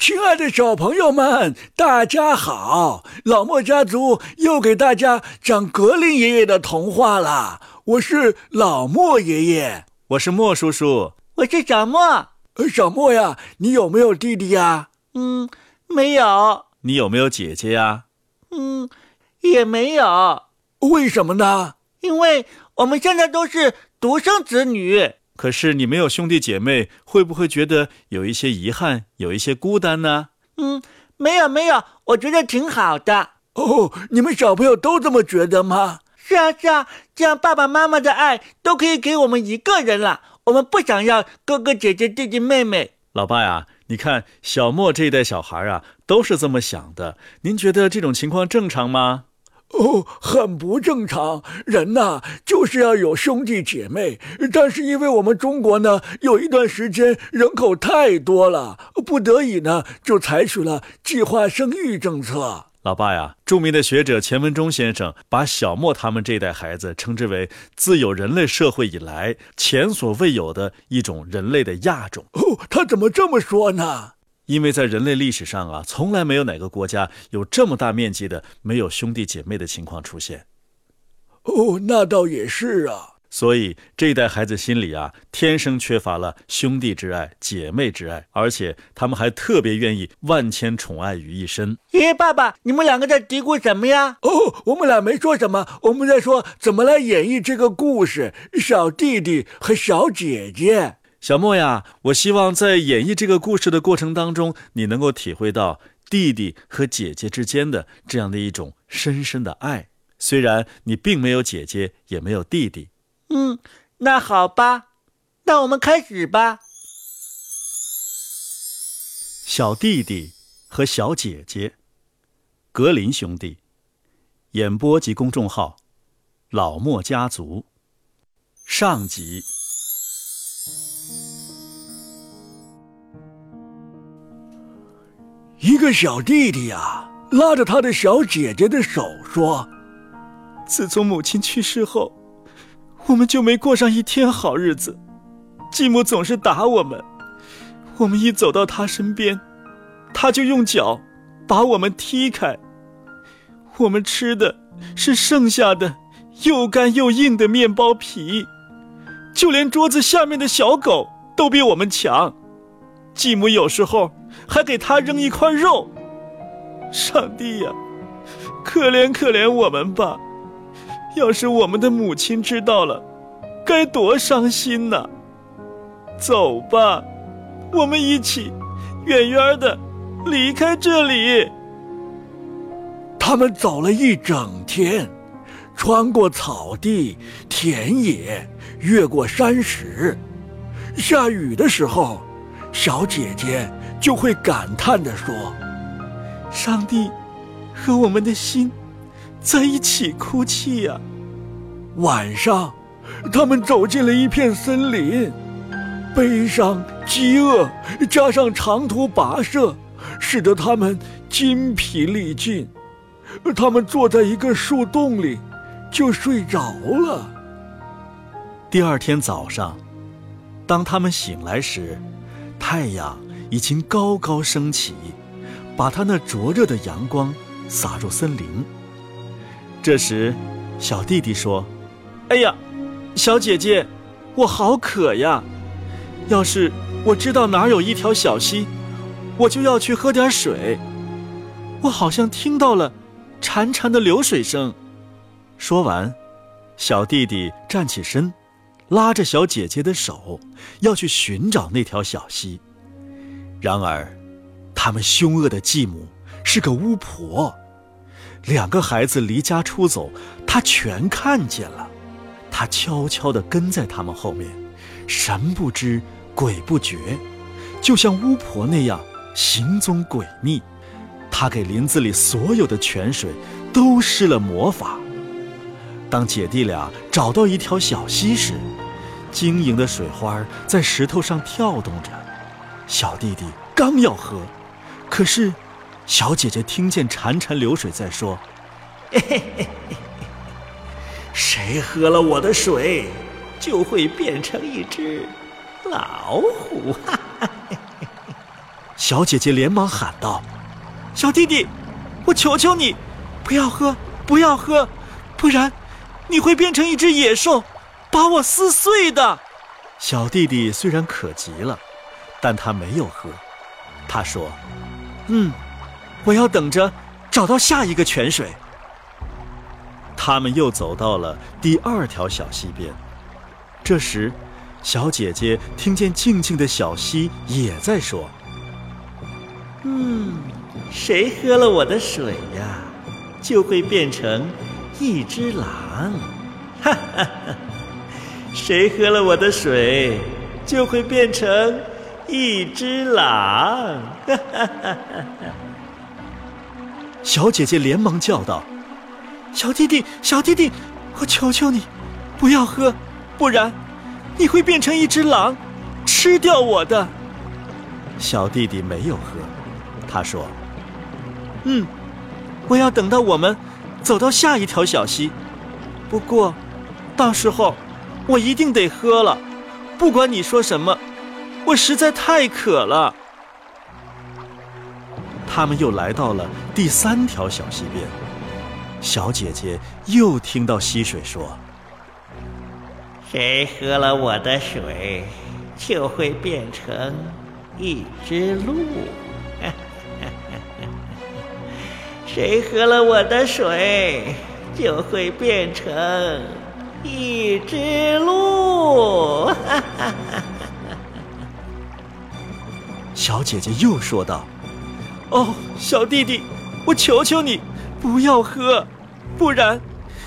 亲爱的小朋友们，大家好！老莫家族又给大家讲格林爷爷的童话了。我是老莫爷爷，我是莫叔叔，我是小莫。小莫呀，你有没有弟弟呀？嗯，没有。你有没有姐姐呀？嗯，也没有。为什么呢？因为我们现在都是独生子女。可是你没有兄弟姐妹，会不会觉得有一些遗憾，有一些孤单呢？嗯，没有没有，我觉得挺好的。哦，你们小朋友都这么觉得吗？是啊是啊，这样爸爸妈妈的爱都可以给我们一个人了。我们不想要哥哥姐姐弟弟妹妹。老爸呀，你看小莫这一代小孩啊，都是这么想的。您觉得这种情况正常吗？哦，很不正常。人呐，就是要有兄弟姐妹。但是因为我们中国呢，有一段时间人口太多了，不得已呢，就采取了计划生育政策。老爸呀，著名的学者钱文忠先生把小莫他们这一代孩子称之为自有人类社会以来前所未有的一种人类的亚种。哦，他怎么这么说呢？因为在人类历史上啊，从来没有哪个国家有这么大面积的没有兄弟姐妹的情况出现。哦，那倒也是啊。所以这一代孩子心里啊，天生缺乏了兄弟之爱、姐妹之爱，而且他们还特别愿意万千宠爱于一身。爷爷、爸爸，你们两个在嘀咕什么呀？哦，我们俩没说什么，我们在说怎么来演绎这个故事。小弟弟和小姐姐。小莫呀，我希望在演绎这个故事的过程当中，你能够体会到弟弟和姐姐之间的这样的一种深深的爱。虽然你并没有姐姐，也没有弟弟。嗯，那好吧，那我们开始吧。小弟弟和小姐姐，格林兄弟，演播及公众号，老莫家族，上集。一个小弟弟呀，拉着他的小姐姐的手说：“自从母亲去世后，我们就没过上一天好日子。继母总是打我们，我们一走到他身边，他就用脚把我们踢开。我们吃的是剩下的又干又硬的面包皮，就连桌子下面的小狗都比我们强。继母有时候……”还给他扔一块肉，上帝呀，可怜可怜我们吧！要是我们的母亲知道了，该多伤心呐！走吧，我们一起远远的离开这里。他们走了一整天，穿过草地、田野，越过山石。下雨的时候，小姐姐。就会感叹地说：“上帝和我们的心在一起哭泣呀。”晚上，他们走进了一片森林，悲伤、饥饿加上长途跋涉，使得他们筋疲力尽。他们坐在一个树洞里，就睡着了。第二天早上，当他们醒来时，太阳。已经高高升起，把他那灼热的阳光洒入森林。这时，小弟弟说：“哎呀，小姐姐，我好渴呀！要是我知道哪有一条小溪，我就要去喝点水。我好像听到了潺潺的流水声。”说完，小弟弟站起身，拉着小姐姐的手，要去寻找那条小溪。然而，他们凶恶的继母是个巫婆，两个孩子离家出走，她全看见了。她悄悄地跟在他们后面，神不知鬼不觉，就像巫婆那样行踪诡秘。她给林子里所有的泉水都施了魔法。当姐弟俩找到一条小溪时，晶莹的水花在石头上跳动着。小弟弟刚要喝，可是小姐姐听见潺潺流水在说：“嘿嘿嘿谁喝了我的水，就会变成一只老虎。”哈哈！小姐姐连忙喊道：“小弟弟，我求求你，不要喝，不要喝，不然你会变成一只野兽，把我撕碎的。”小弟弟虽然渴极了，但他没有喝。他说：“嗯，我要等着找到下一个泉水。”他们又走到了第二条小溪边，这时，小姐姐听见静静的小溪也在说：“嗯，谁喝了我的水呀，就会变成一只狼。哈哈哈！谁喝了我的水，就会变成一只狼。哈哈哈！小姐姐连忙叫道。小弟弟，小弟弟，我求求你，不要喝，不然你会变成一只狼，吃掉我的。小弟弟没有喝，他说：“嗯，我要等到我们走到下一条小溪。不过，到时候我一定得喝了，不管你说什么，我实在太渴了。”他们又来到了第三条小溪边。小姐姐又听到溪水说：“谁喝了我的水，就会变成一只鹿。谁喝了我的水，就会变成一只鹿。”哈哈哈小姐姐又说道：“哦，小弟弟，我求求你。”不要喝，不然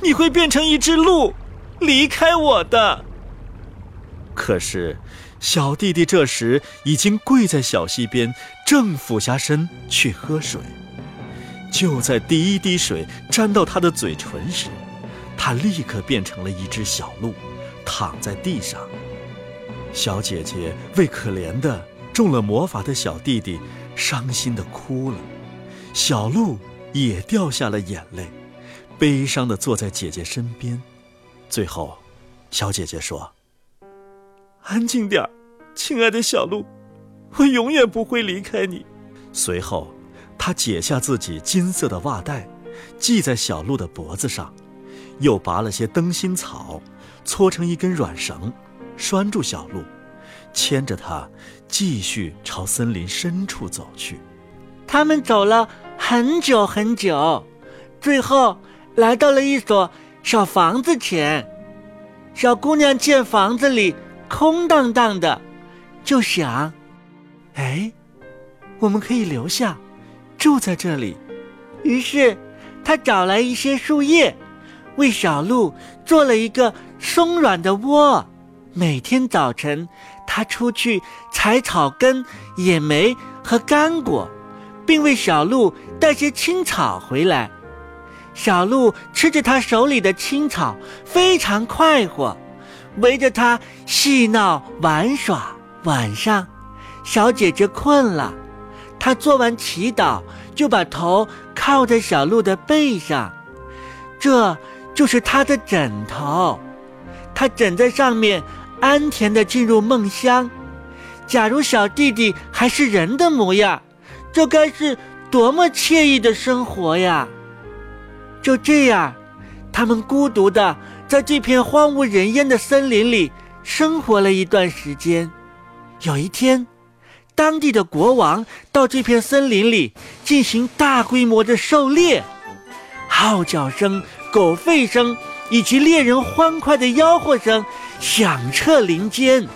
你会变成一只鹿，离开我的。可是，小弟弟这时已经跪在小溪边，正俯下身去喝水。就在第一滴水沾到他的嘴唇时，他立刻变成了一只小鹿，躺在地上。小姐姐为可怜的中了魔法的小弟弟，伤心的哭了。小鹿。也掉下了眼泪，悲伤的坐在姐姐身边。最后，小姐姐说：“安静点儿，亲爱的小鹿，我永远不会离开你。”随后，她解下自己金色的袜带，系在小鹿的脖子上，又拔了些灯芯草，搓成一根软绳，拴住小鹿，牵着它继续朝森林深处走去。他们走了。很久很久，最后来到了一所小房子前。小姑娘见房子里空荡荡的，就想：“哎，我们可以留下，住在这里。”于是，她找来一些树叶，为小鹿做了一个松软的窝。每天早晨，他出去采草根、野莓和干果。并为小鹿带些青草回来，小鹿吃着他手里的青草，非常快活，围着他嬉闹玩耍。晚上，小姐姐困了，她做完祈祷，就把头靠在小鹿的背上，这就是她的枕头，她枕在上面，安恬的进入梦乡。假如小弟弟还是人的模样。这该是多么惬意的生活呀！就这样，他们孤独的在这片荒无人烟的森林里生活了一段时间。有一天，当地的国王到这片森林里进行大规模的狩猎，号角声、狗吠声以及猎人欢快的吆喝声响彻林间。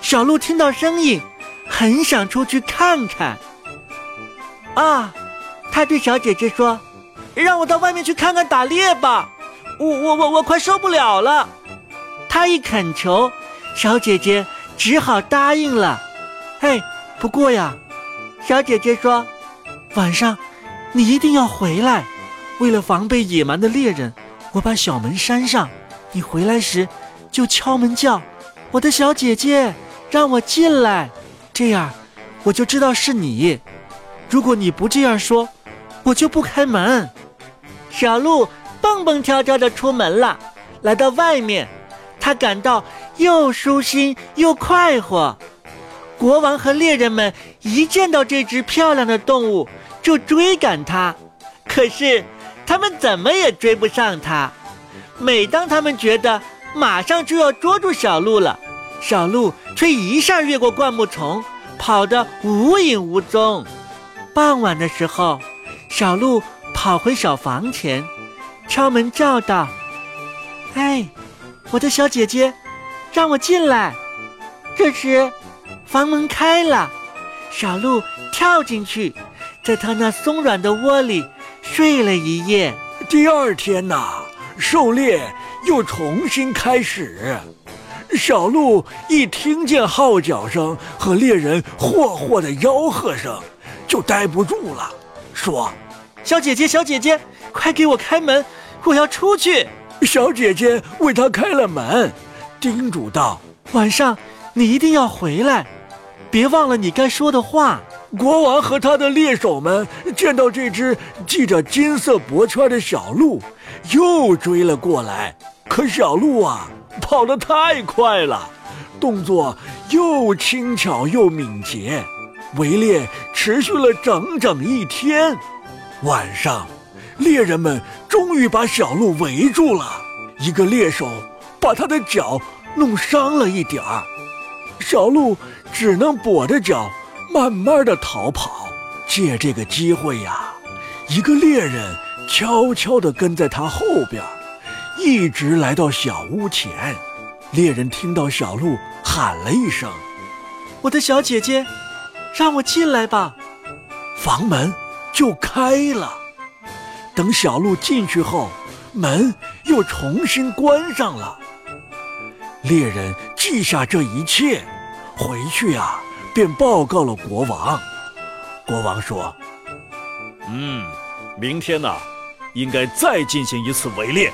小鹿听到声音，很想出去看看。啊，他对小姐姐说：“让我到外面去看看打猎吧，我我我我快受不了了。”他一恳求，小姐姐只好答应了。嘿，不过呀，小姐姐说：“晚上你一定要回来，为了防备野蛮的猎人，我把小门閂上。你回来时就敲门叫，我的小姐姐，让我进来，这样我就知道是你。”如果你不这样说，我就不开门。小鹿蹦蹦跳跳的出门了，来到外面，他感到又舒心又快活。国王和猎人们一见到这只漂亮的动物，就追赶它。可是，他们怎么也追不上它。每当他们觉得马上就要捉住小鹿了，小鹿却一下越过灌木丛，跑得无影无踪。傍晚的时候，小鹿跑回小房前，敲门叫道：“哎，我的小姐姐，让我进来。”这时，房门开了，小鹿跳进去，在它那松软的窝里睡了一夜。第二天呐，狩猎又重新开始。小鹿一听见号角声和猎人霍霍的吆喝声，就待不住了，说：“小姐姐，小姐姐，快给我开门，我要出去。”小姐姐为他开了门，叮嘱道：“晚上。”你一定要回来，别忘了你该说的话。国王和他的猎手们见到这只系着金色脖圈的小鹿，又追了过来。可小鹿啊，跑得太快了，动作又轻巧又敏捷。围猎持续了整整一天，晚上，猎人们终于把小鹿围住了。一个猎手把他的脚弄伤了一点儿。小鹿只能跛着脚，慢慢的逃跑。借这个机会呀，一个猎人悄悄地跟在他后边，一直来到小屋前。猎人听到小鹿喊了一声：“我的小姐姐，让我进来吧。”房门就开了。等小鹿进去后，门又重新关上了。猎人记下这一切。回去呀，便报告了国王。国王说：“嗯，明天呢，应该再进行一次围猎。”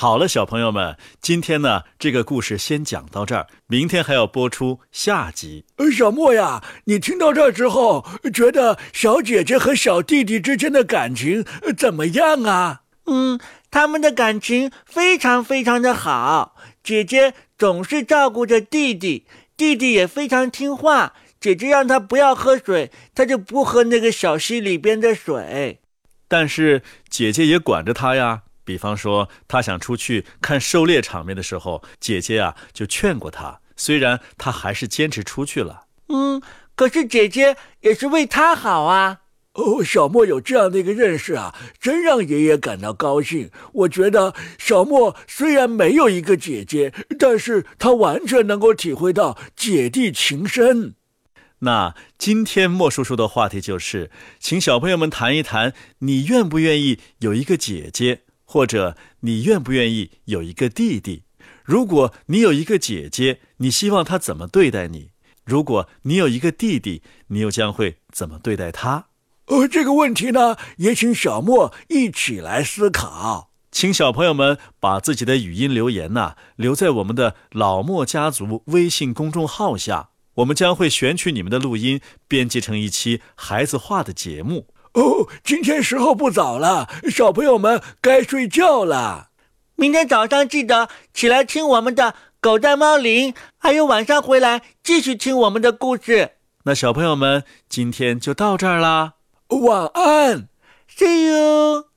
好了，小朋友们，今天呢，这个故事先讲到这儿，明天还要播出下集。小莫呀，你听到这儿之后，觉得小姐姐和小弟弟之间的感情怎么样啊？嗯，他们的感情非常非常的好，姐姐。总是照顾着弟弟，弟弟也非常听话。姐姐让他不要喝水，他就不喝那个小溪里边的水。但是姐姐也管着他呀。比方说，他想出去看狩猎场面的时候，姐姐啊就劝过他。虽然他还是坚持出去了。嗯，可是姐姐也是为他好啊。哦，小莫有这样的一个认识啊，真让爷爷感到高兴。我觉得小莫虽然没有一个姐姐，但是他完全能够体会到姐弟情深。那今天莫叔叔的话题就是，请小朋友们谈一谈，你愿不愿意有一个姐姐，或者你愿不愿意有一个弟弟？如果你有一个姐姐，你希望她怎么对待你？如果你有一个弟弟，你又将会怎么对待他？呃，这个问题呢，也请小莫一起来思考。请小朋友们把自己的语音留言呐留在我们的老莫家族微信公众号下，我们将会选取你们的录音，编辑成一期孩子话的节目。哦，今天时候不早了，小朋友们该睡觉了。明天早上记得起来听我们的《狗带猫铃》，还有晚上回来继续听我们的故事。那小朋友们，今天就到这儿啦。晚安，See you。